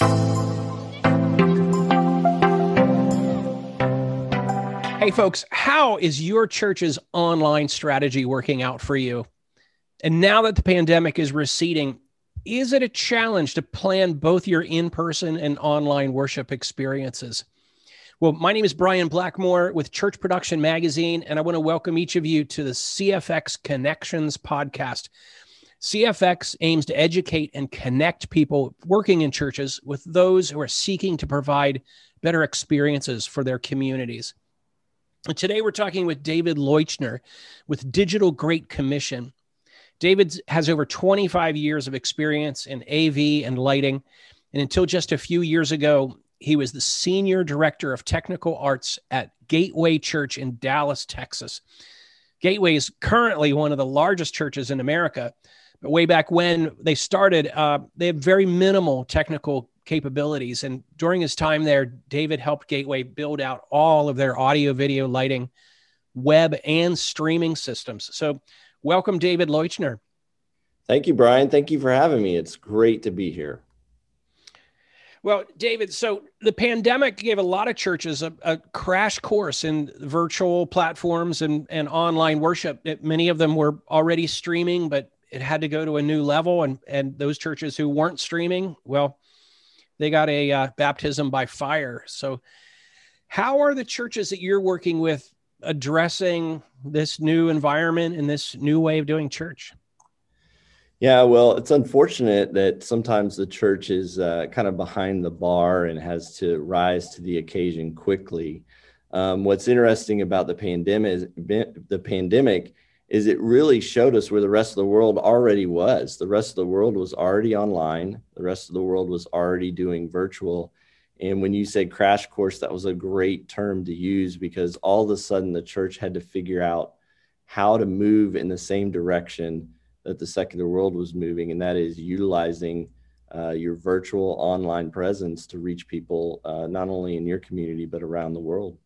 Hey, folks, how is your church's online strategy working out for you? And now that the pandemic is receding, is it a challenge to plan both your in person and online worship experiences? Well, my name is Brian Blackmore with Church Production Magazine, and I want to welcome each of you to the CFX Connections podcast. CFX aims to educate and connect people working in churches with those who are seeking to provide better experiences for their communities. And today we're talking with David Leuchner with Digital Great Commission. David has over 25 years of experience in AV and lighting. And until just a few years ago, he was the senior director of technical arts at Gateway Church in Dallas, Texas. Gateway is currently one of the largest churches in America. Way back when they started, uh, they had very minimal technical capabilities. And during his time there, David helped Gateway build out all of their audio, video, lighting, web, and streaming systems. So, welcome, David Leuchner. Thank you, Brian. Thank you for having me. It's great to be here. Well, David, so the pandemic gave a lot of churches a, a, crash course in virtual platforms and, and online worship. It, many of them were already streaming, but it had to go to a new level. And, and those churches who weren't streaming, well, they got a uh, baptism by fire. So, how are the churches that you're working with addressing this new environment and this new way of doing church? Yeah, well, it's unfortunate that sometimes the church is uh, kind of behind the bar and has to rise to the occasion quickly. Um, what's interesting about the pandemic the pandemic is it really showed us where the rest of the world already was. The rest of the world was already online. The rest of the world was already doing virtual. And when you say crash course, that was a great term to use because all of a sudden the church had to figure out how to move in the same direction that the secular world was moving, and that is utilizing uh, your virtual online presence to reach people uh, not only in your community but around the world.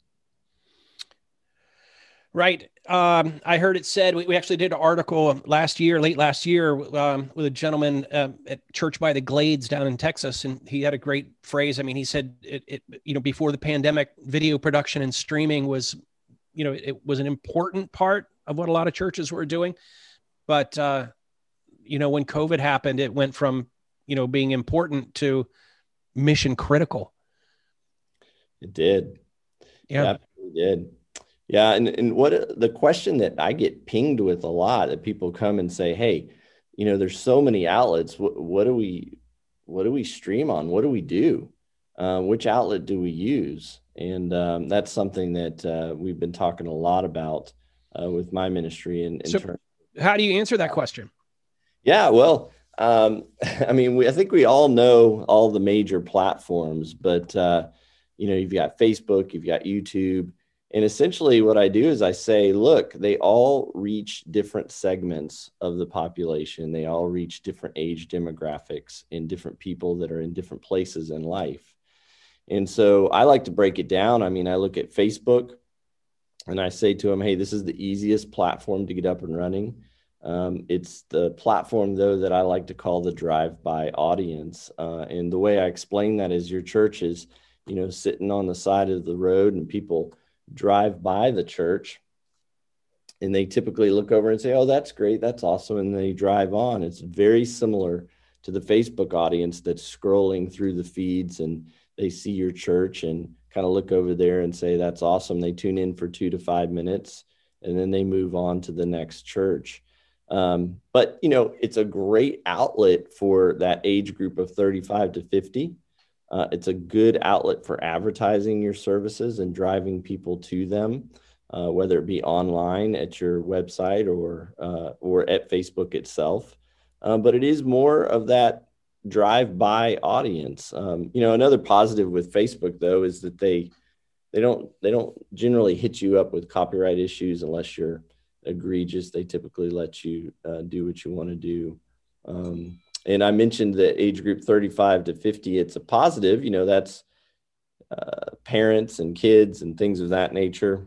Right. Um, I heard it said we, we, actually did an article last year, late last year, um, with a gentleman uh, at Church by the Glades down in Texas, and he had a great phrase. I mean, he said it, it you know, before the pandemic, video production and streaming was, you know, it was an important part of what a lot of churches were doing but uh, you know, when COVID happened, it went from you know being important to mission critical. It did. Yeah, it did. Yeah, and and what the question that I get pinged with a lot that people come and say, "Hey, you know, there's so many outlets. What, what do we what do we stream on? What do we do? Uh, which outlet do we use?" And um, that's something that uh, we've been talking a lot about uh, with my ministry in, in so, how do you answer that question? Yeah, well, um, I mean, we, I think we all know all the major platforms, but uh, you know, you've got Facebook, you've got YouTube, and essentially, what I do is I say, look, they all reach different segments of the population. They all reach different age demographics and different people that are in different places in life. And so I like to break it down. I mean, I look at Facebook and I say to them, hey, this is the easiest platform to get up and running. Um, it's the platform, though, that I like to call the drive-by audience. Uh, and the way I explain that is your church is, you know, sitting on the side of the road and people drive by the church and they typically look over and say, oh, that's great. That's awesome. And they drive on. It's very similar to the Facebook audience that's scrolling through the feeds and they see your church and kind of look over there and say, that's awesome. They tune in for two to five minutes and then they move on to the next church. Um, but, you know, it's a great outlet for that age group of 35 to 50. Uh, it's a good outlet for advertising your services and driving people to them, uh, whether it be online at your website or uh, or at Facebook itself. Um, but it is more of that drive-by audience. Um, you know, another positive with Facebook though is that they they don't they don't generally hit you up with copyright issues unless you're egregious. They typically let you uh, do what you want to do. Um, and I mentioned the age group 35 to 50. It's a positive. You know, that's uh, parents and kids and things of that nature.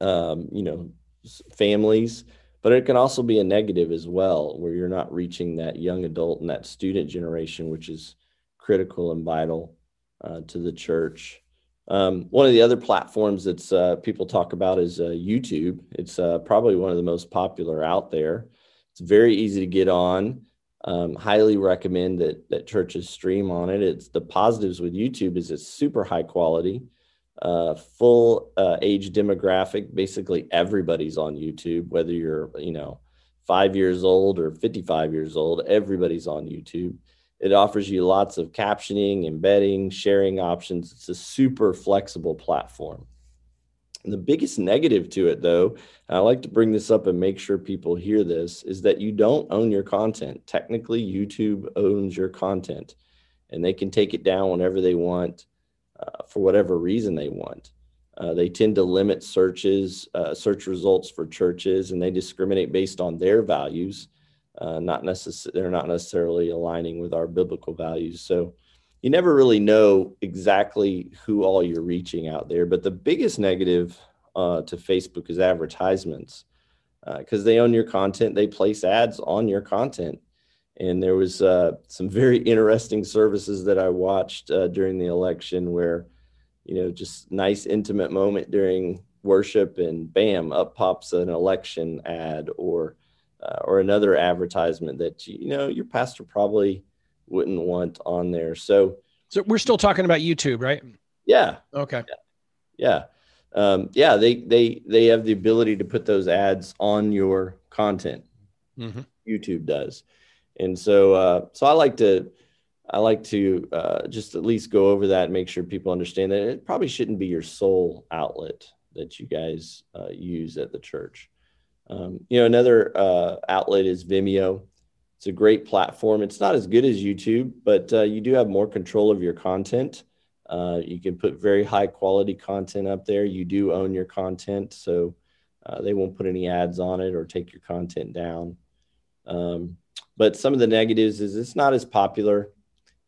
Um, you know, families but it can also be a negative as well where you're not reaching that young adult and that student generation which is critical and vital uh, to the church. Um, one of the other platforms that uh, people talk about is uh, YouTube. It's uh, probably one of the most popular out there. It's very easy to get on. Um, highly recommend that that churches stream on it. It's the positives with YouTube is it's super high quality, uh, full uh, age demographic. Basically, everybody's on YouTube, whether you're you know five years old or 55 years old. Everybody's on YouTube. It offers you lots of captioning, embedding, sharing options. It's a super flexible platform. The biggest negative to it, though, I like to bring this up and make sure people hear this, is that you don't own your content. Technically, YouTube owns your content and they can take it down whenever they want uh, for whatever reason they want. Uh, they tend to limit searches, uh, search results for churches, and they discriminate based on their values uh, not necess- they're not necessarily aligning with our biblical values. So you never really know exactly who all you're reaching out there. But the biggest negative uh, to Facebook is advertisements because uh, they own your content. They place ads on your content. And there was uh, some very interesting services that I watched uh, during the election where, you know, just nice intimate moment during worship and bam, up pops an election ad or uh, or another advertisement that you know your pastor probably wouldn't want on there. So, so we're still talking about YouTube, right? Yeah. Okay. Yeah. Yeah. Um, yeah they they they have the ability to put those ads on your content. Mm-hmm. YouTube does, and so uh, so I like to I like to uh, just at least go over that and make sure people understand that it probably shouldn't be your sole outlet that you guys uh, use at the church. Um, you know, another uh, outlet is Vimeo. It's a great platform. It's not as good as YouTube, but uh, you do have more control of your content. Uh, you can put very high quality content up there. You do own your content, so uh, they won't put any ads on it or take your content down. Um, but some of the negatives is it's not as popular.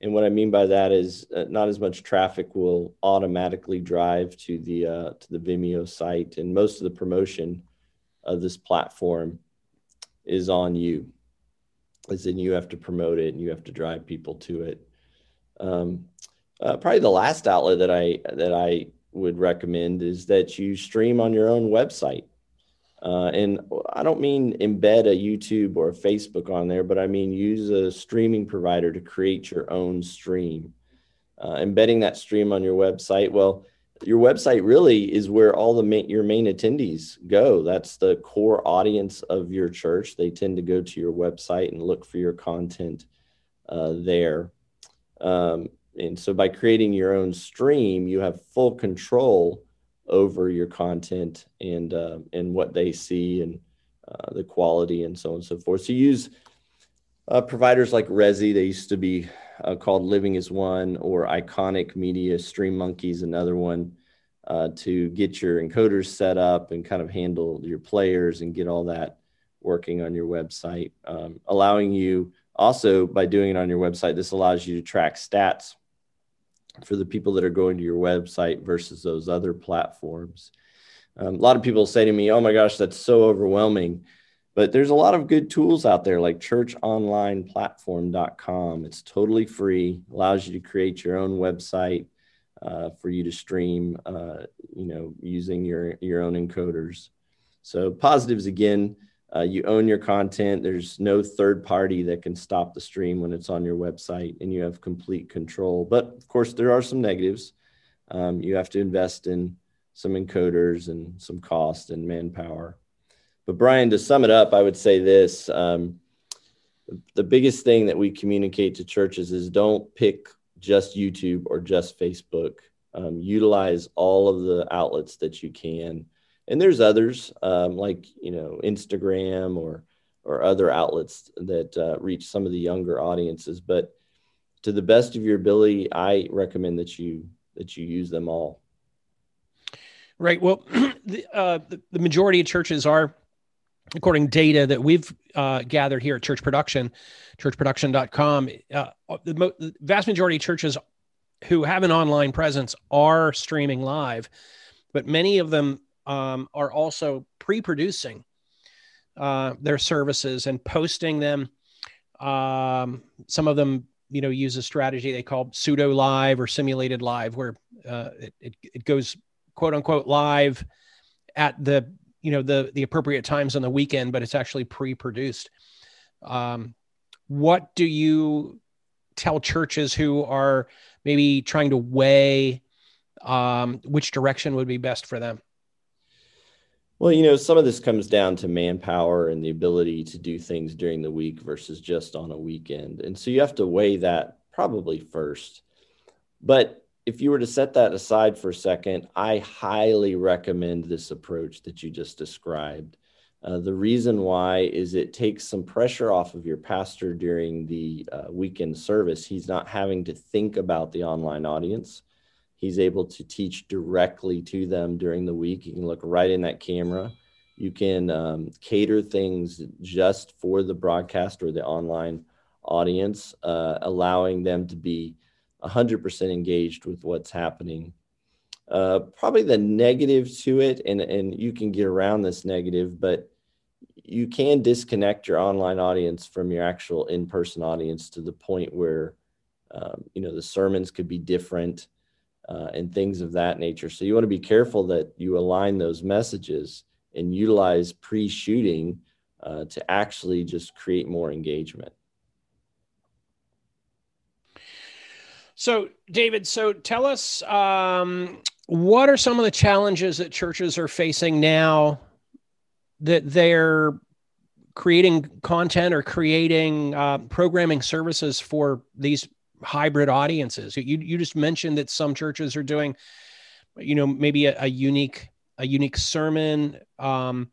And what I mean by that is uh, not as much traffic will automatically drive to the uh, to the Vimeo site, and most of the promotion of this platform is on you as then you have to promote it and you have to drive people to it. Um, uh, probably the last outlet that i that i would recommend is that you stream on your own website. Uh, and i don't mean embed a youtube or a facebook on there but i mean use a streaming provider to create your own stream. Uh, embedding that stream on your website well your website really is where all the main, your main attendees go. That's the core audience of your church. They tend to go to your website and look for your content uh, there. Um, and so by creating your own stream, you have full control over your content and uh, and what they see and uh, the quality and so on and so forth. So use uh, providers like Resi. They used to be uh, called Living As One, or Iconic Media, Stream Monkeys, another one, uh, to get your encoders set up and kind of handle your players and get all that working on your website. Um, allowing you also by doing it on your website, this allows you to track stats for the people that are going to your website versus those other platforms. Um, a lot of people say to me, "Oh my gosh, that's so overwhelming." But there's a lot of good tools out there like churchonlineplatform.com. It's totally free, allows you to create your own website uh, for you to stream, uh, you know, using your, your own encoders. So positives again, uh, you own your content. There's no third party that can stop the stream when it's on your website, and you have complete control. But of course, there are some negatives. Um, you have to invest in some encoders and some cost and manpower. But Brian, to sum it up, I would say this: um, the biggest thing that we communicate to churches is don't pick just YouTube or just Facebook. Um, utilize all of the outlets that you can, and there's others um, like you know Instagram or or other outlets that uh, reach some of the younger audiences. But to the best of your ability, I recommend that you that you use them all. Right. Well, the, uh, the, the majority of churches are according data that we've uh, gathered here at Church Production, churchproduction.com, uh, the, mo- the, vast majority of churches who have an online presence are streaming live, but many of them um, are also pre-producing uh, their services and posting them. Um, some of them you know use a strategy they call pseudo live or simulated live where uh, it, it, it goes quote unquote live at the you know the the appropriate times on the weekend but it's actually pre-produced um, what do you tell churches who are maybe trying to weigh um, which direction would be best for them well, you know, some of this comes down to manpower and the ability to do things during the week versus just on a weekend. And so you have to weigh that probably first. But if you were to set that aside for a second, I highly recommend this approach that you just described. Uh, the reason why is it takes some pressure off of your pastor during the uh, weekend service. He's not having to think about the online audience. He's able to teach directly to them during the week. You can look right in that camera. You can um, cater things just for the broadcast or the online audience, uh, allowing them to be 100% engaged with what's happening. Uh, probably the negative to it, and, and you can get around this negative, but you can disconnect your online audience from your actual in-person audience to the point where um, you know the sermons could be different uh, and things of that nature. So you want to be careful that you align those messages and utilize pre-shooting uh, to actually just create more engagement. So, David, so tell us um, what are some of the challenges that churches are facing now that they're creating content or creating uh, programming services for these hybrid audiences. You you just mentioned that some churches are doing, you know, maybe a, a unique a unique sermon, um,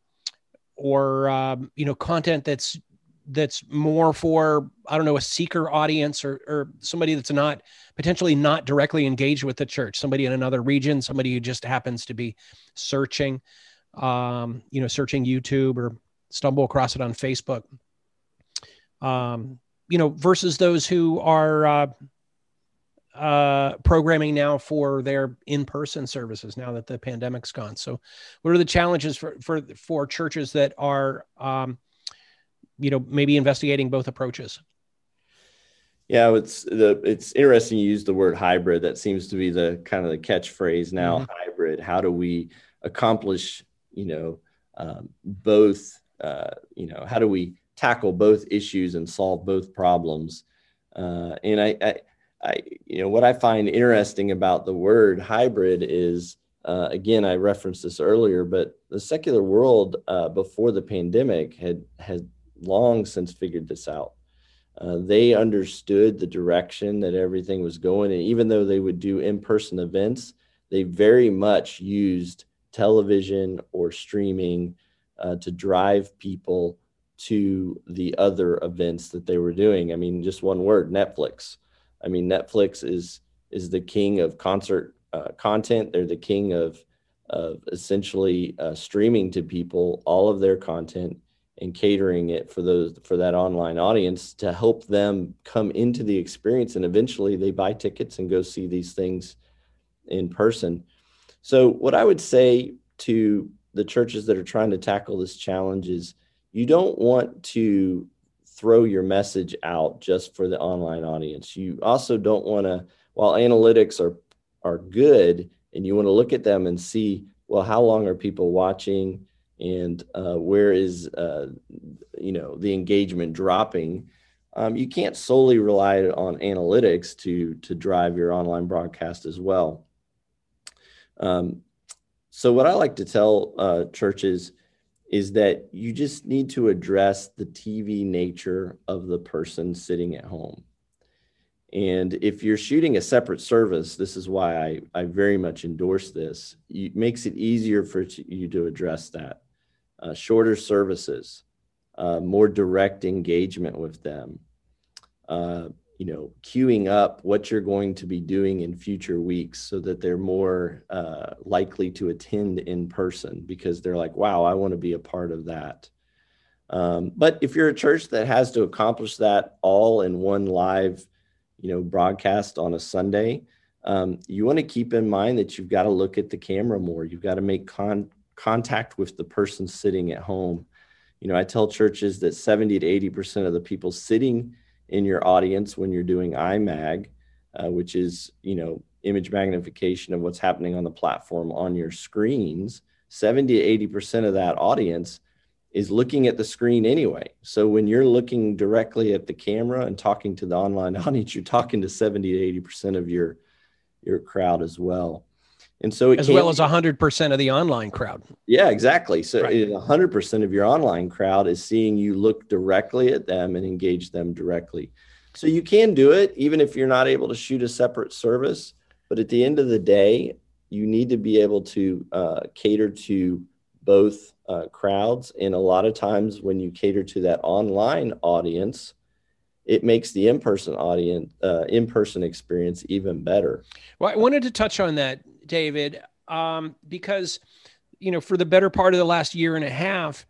or um, you know, content that's that's more for I don't know a seeker audience or or somebody that's not potentially not directly engaged with the church, somebody in another region, somebody who just happens to be searching, um, you know, searching YouTube or stumble across it on Facebook. Um, you know, versus those who are uh, uh, programming now for their in-person services now that the pandemic's gone. So, what are the challenges for for for churches that are, um, you know, maybe investigating both approaches? Yeah, it's the it's interesting you use the word hybrid. That seems to be the kind of the catchphrase now. Mm-hmm. Hybrid. How do we accomplish, you know, um, both? Uh, you know, how do we tackle both issues and solve both problems. Uh, and I, I, I, you know, what I find interesting about the word hybrid is, uh, again, I referenced this earlier, but the secular world uh, before the pandemic had had long since figured this out. Uh, they understood the direction that everything was going, and even though they would do in-person events, they very much used television or streaming uh, to drive people to the other events that they were doing. I mean, just one word, Netflix. I mean, Netflix is is the king of concert uh, content. They're the king of of essentially uh, streaming to people all of their content and catering it for those for that online audience to help them come into the experience and eventually they buy tickets and go see these things in person. So what I would say to the churches that are trying to tackle this challenge is you don't want to throw your message out just for the online audience. You also don't want to, while analytics are are good, and you want to look at them and see, well, how long are people watching, and uh, where is uh, you know the engagement dropping. Um, you can't solely rely on analytics to to drive your online broadcast as well. Um, so what I like to tell uh, churches is that you just need to address the TV nature of the person sitting at home. And if you're shooting a separate service, this is why I, I very much endorse this. It makes it easier for you to address that. Uh, shorter services, uh, more direct engagement with them, uh, you know, queuing up what you're going to be doing in future weeks so that they're more uh, likely to attend in person because they're like, wow, I want to be a part of that. Um, but if you're a church that has to accomplish that all in one live, you know, broadcast on a Sunday, um, you want to keep in mind that you've got to look at the camera more. You've got to make con- contact with the person sitting at home. You know, I tell churches that 70 to 80% of the people sitting in your audience when you're doing IMAG, uh, which is, you know, image magnification of what's happening on the platform on your screens, 70 to 80% of that audience is looking at the screen anyway. So when you're looking directly at the camera and talking to the online audience, you're talking to 70 to 80% of your your crowd as well. And so as well as 100% of the online crowd. Yeah, exactly. So right. 100% of your online crowd is seeing you look directly at them and engage them directly. So you can do it even if you're not able to shoot a separate service. But at the end of the day, you need to be able to uh, cater to both uh, crowds. And a lot of times when you cater to that online audience, it makes the in-person audience, uh, in-person experience even better. Well, I wanted to touch on that David, um, because you know for the better part of the last year and a half,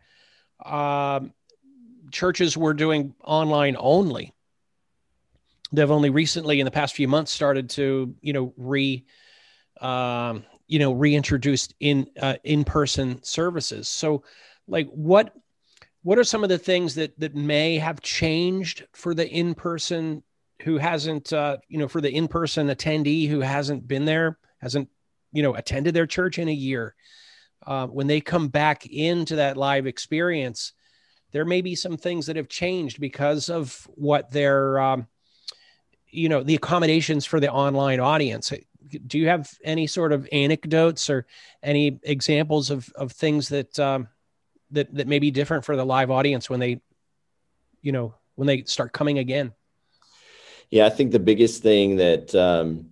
um, churches were doing online only. They've only recently, in the past few months, started to you know re, um, you know, reintroduced in uh, in person services. So, like, what what are some of the things that that may have changed for the in person who hasn't uh, you know for the in person attendee who hasn't been there hasn't you know attended their church in a year uh, when they come back into that live experience there may be some things that have changed because of what their um, you know the accommodations for the online audience. Do you have any sort of anecdotes or any examples of of things that um, that that may be different for the live audience when they you know when they start coming again? Yeah i think the biggest thing that um,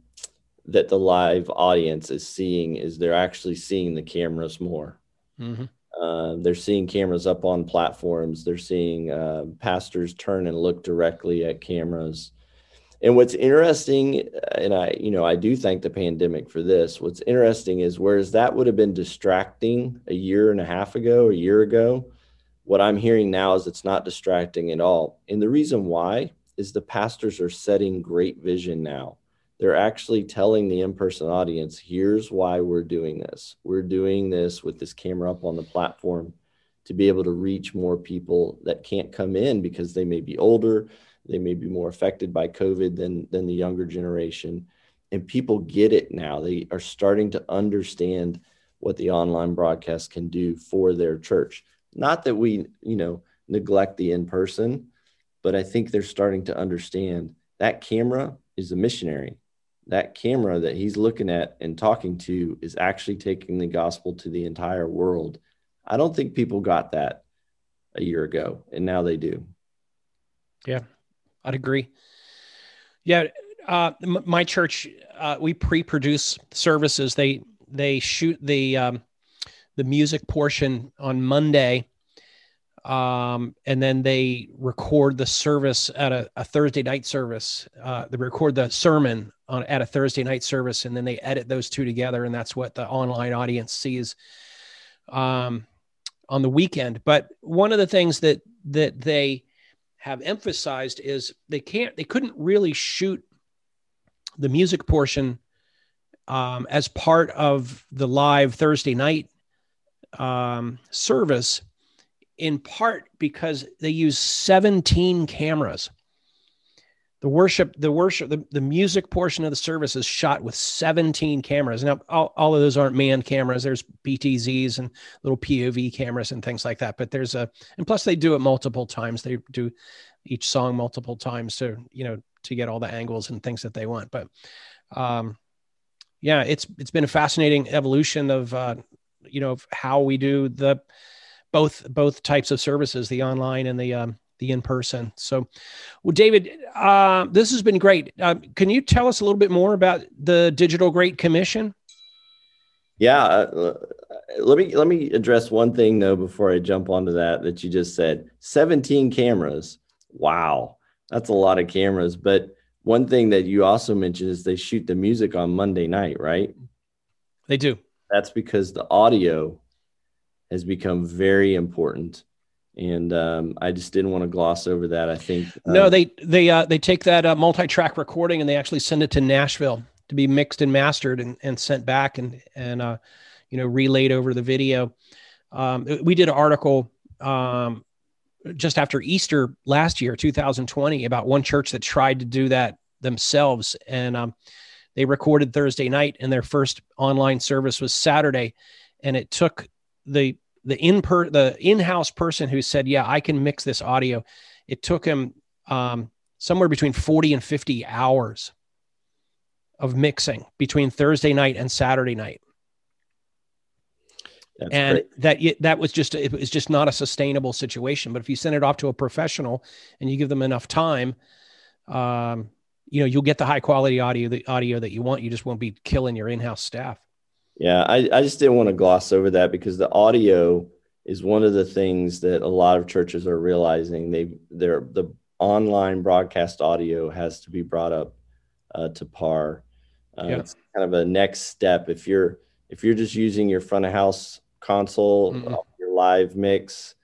that the live audience is seeing is they're actually seeing the cameras more. Mm-hmm. Uh, they're seeing cameras up on platforms. They're seeing uh, pastors turn and look directly at cameras. And what's interesting, and I, you know, I do thank the pandemic for this. What's interesting is whereas that would have been distracting a year and a half ago, a year ago, what I'm hearing now is it's not distracting at all. And the reason why is the pastors are setting great vision now they're actually telling the in-person audience here's why we're doing this. We're doing this with this camera up on the platform to be able to reach more people that can't come in because they may be older they may be more affected by covid than than the younger generation. And people get it now. They are starting to understand what the online broadcast can do for their church. Not that we you know neglect the in person but i think they're starting to understand that camera is a missionary that camera that he's looking at and talking to is actually taking the gospel to the entire world. I don't think people got that a year ago, and now they do. Yeah, I'd agree. Yeah, uh, m- my church uh, we pre-produce services. They they shoot the um, the music portion on Monday, um, and then they record the service at a, a Thursday night service. Uh, they record the sermon on at a Thursday night service, and then they edit those two together, and that's what the online audience sees um, on the weekend. But one of the things that that they have emphasized is they can't, they couldn't really shoot the music portion um, as part of the live Thursday night um, service, in part because they use 17 cameras. The worship the worship the, the music portion of the service is shot with 17 cameras. Now all, all of those aren't manned cameras. There's PTZs and little pov cameras and things like that. But there's a and plus they do it multiple times. They do each song multiple times to you know to get all the angles and things that they want. But um yeah it's it's been a fascinating evolution of uh you know of how we do the both both types of services the online and the um the in person. So, well, David, uh, this has been great. Uh, can you tell us a little bit more about the Digital Great Commission? Yeah, uh, let me let me address one thing though before I jump onto that that you just said. Seventeen cameras. Wow, that's a lot of cameras. But one thing that you also mentioned is they shoot the music on Monday night, right? They do. That's because the audio has become very important and um, I just didn't want to gloss over that. I think um, no, they they uh, they take that uh, multi-track recording and they actually send it to Nashville to be mixed and mastered and, and sent back and and uh, you know relayed over the video. Um, we did an article um, just after Easter last year, 2020, about one church that tried to do that themselves. And um, they recorded Thursday night, and their first online service was Saturday. And it took the the in per the in-house person who said, "Yeah, I can mix this audio." It took him um, somewhere between 40 and 50 hours of mixing between Thursday night and Saturday night. That's and great. that that was just it was just not a sustainable situation. But if you send it off to a professional and you give them enough time, um, you know you'll get the high quality audio the audio that you want. You just won't be killing your in house staff. Yeah, I, I just didn't want to gloss over that because the audio is one of the things that a lot of churches are realizing. They they're the online broadcast audio has to be brought up uh, to par. Uh, yeah. It's kind of a next step if you're if you're just using your front of house console, mm-hmm. uh, your live mix.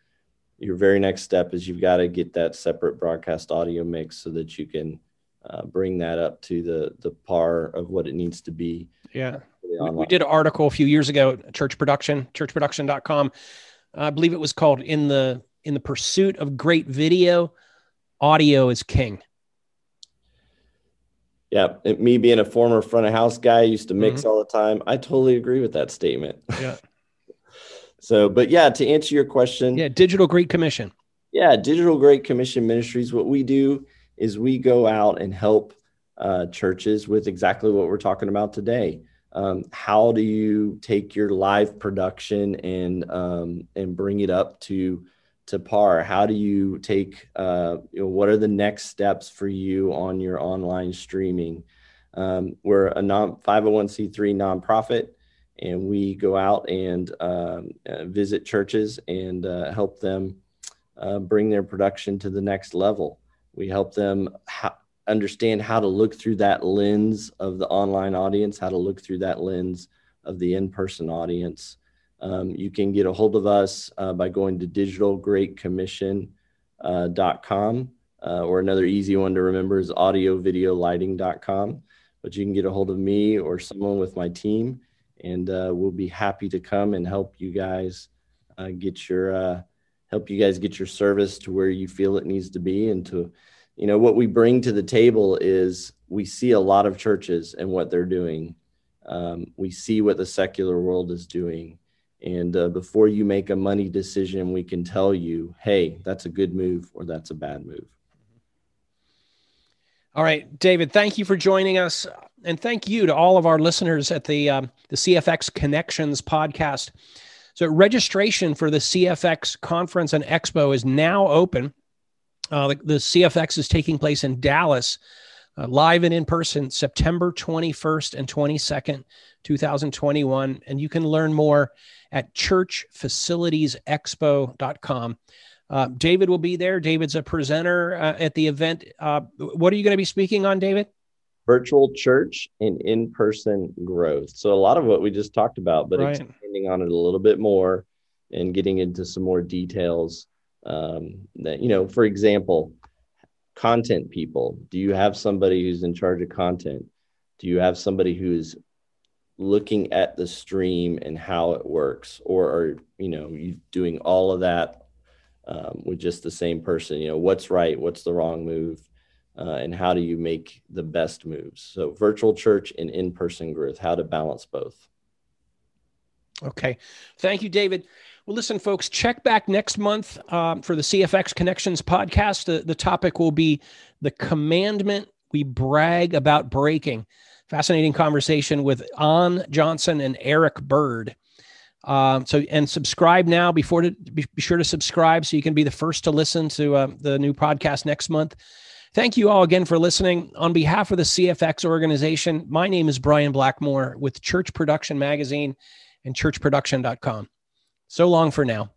Your very next step is you've got to get that separate broadcast audio mix so that you can uh, bring that up to the the par of what it needs to be. Yeah, we, we did an article a few years ago, Church Production, churchproduction.com. I believe it was called "In the in the Pursuit of Great Video, Audio is King." Yeah, me being a former front of house guy, used to mix mm-hmm. all the time. I totally agree with that statement. Yeah. So, but yeah, to answer your question. Yeah, Digital Great Commission. Yeah, Digital Great Commission Ministries. What we do is we go out and help uh, churches with exactly what we're talking about today. Um, how do you take your live production and um, and bring it up to to par? How do you take uh, you know, what are the next steps for you on your online streaming? Um, we're a non 501c3 nonprofit and we go out and um, uh, visit churches and uh, help them bring their production to the next level. We help them ha- understand how to look through that lens of the online audience, how to look through that lens of the in person audience. Um, you can get a hold of us uh, by going to digitalgreatcommission.com, uh, or another easy one to remember is audiovideolighting.com. But you can get a hold of me or someone with my team and uh, we'll be happy to come and help you guys uh, get your uh, help you guys get your service to where you feel it needs to be and to you know what we bring to the table is we see a lot of churches and what they're doing um, we see what the secular world is doing and uh, before you make a money decision we can tell you hey that's a good move or that's a bad move all right, David, thank you for joining us. And thank you to all of our listeners at the, um, the CFX Connections podcast. So, registration for the CFX conference and expo is now open. Uh, the, the, CFX is taking place in Dallas, uh, live and in person, September 21st and 22nd, 2021. And you can learn more at churchfacilitiesexpo.com. Uh, David will be there. David's a presenter uh, at the event. Uh, what are you going to be speaking on, David? Virtual church and in person growth. So, a lot of what we just talked about, but right. expanding on it a little bit more and getting into some more details. Um, that, you know, for example, content people. Do you have somebody who's in charge of content? Do you have somebody who's looking at the stream and how it works? Or are, you know, you doing all of that um, with just the same person. You know, what's right, what's the wrong move, uh, and how do you make the best moves? So, virtual church and in person growth, how to balance both. Okay. Thank you, David. Well, listen, folks, check back next month um, for the CFX Connections podcast. The, the topic will be the commandment we brag about breaking. Fascinating conversation with An Johnson and Eric Bird. Um, so and subscribe now before to be, be, sure to subscribe so you can be the first to listen to uh, the new podcast next month. Thank you all again for listening. On behalf of the CFX organization, my name is Brian Blackmore with Church Production Magazine and churchproduction.com. So long for now.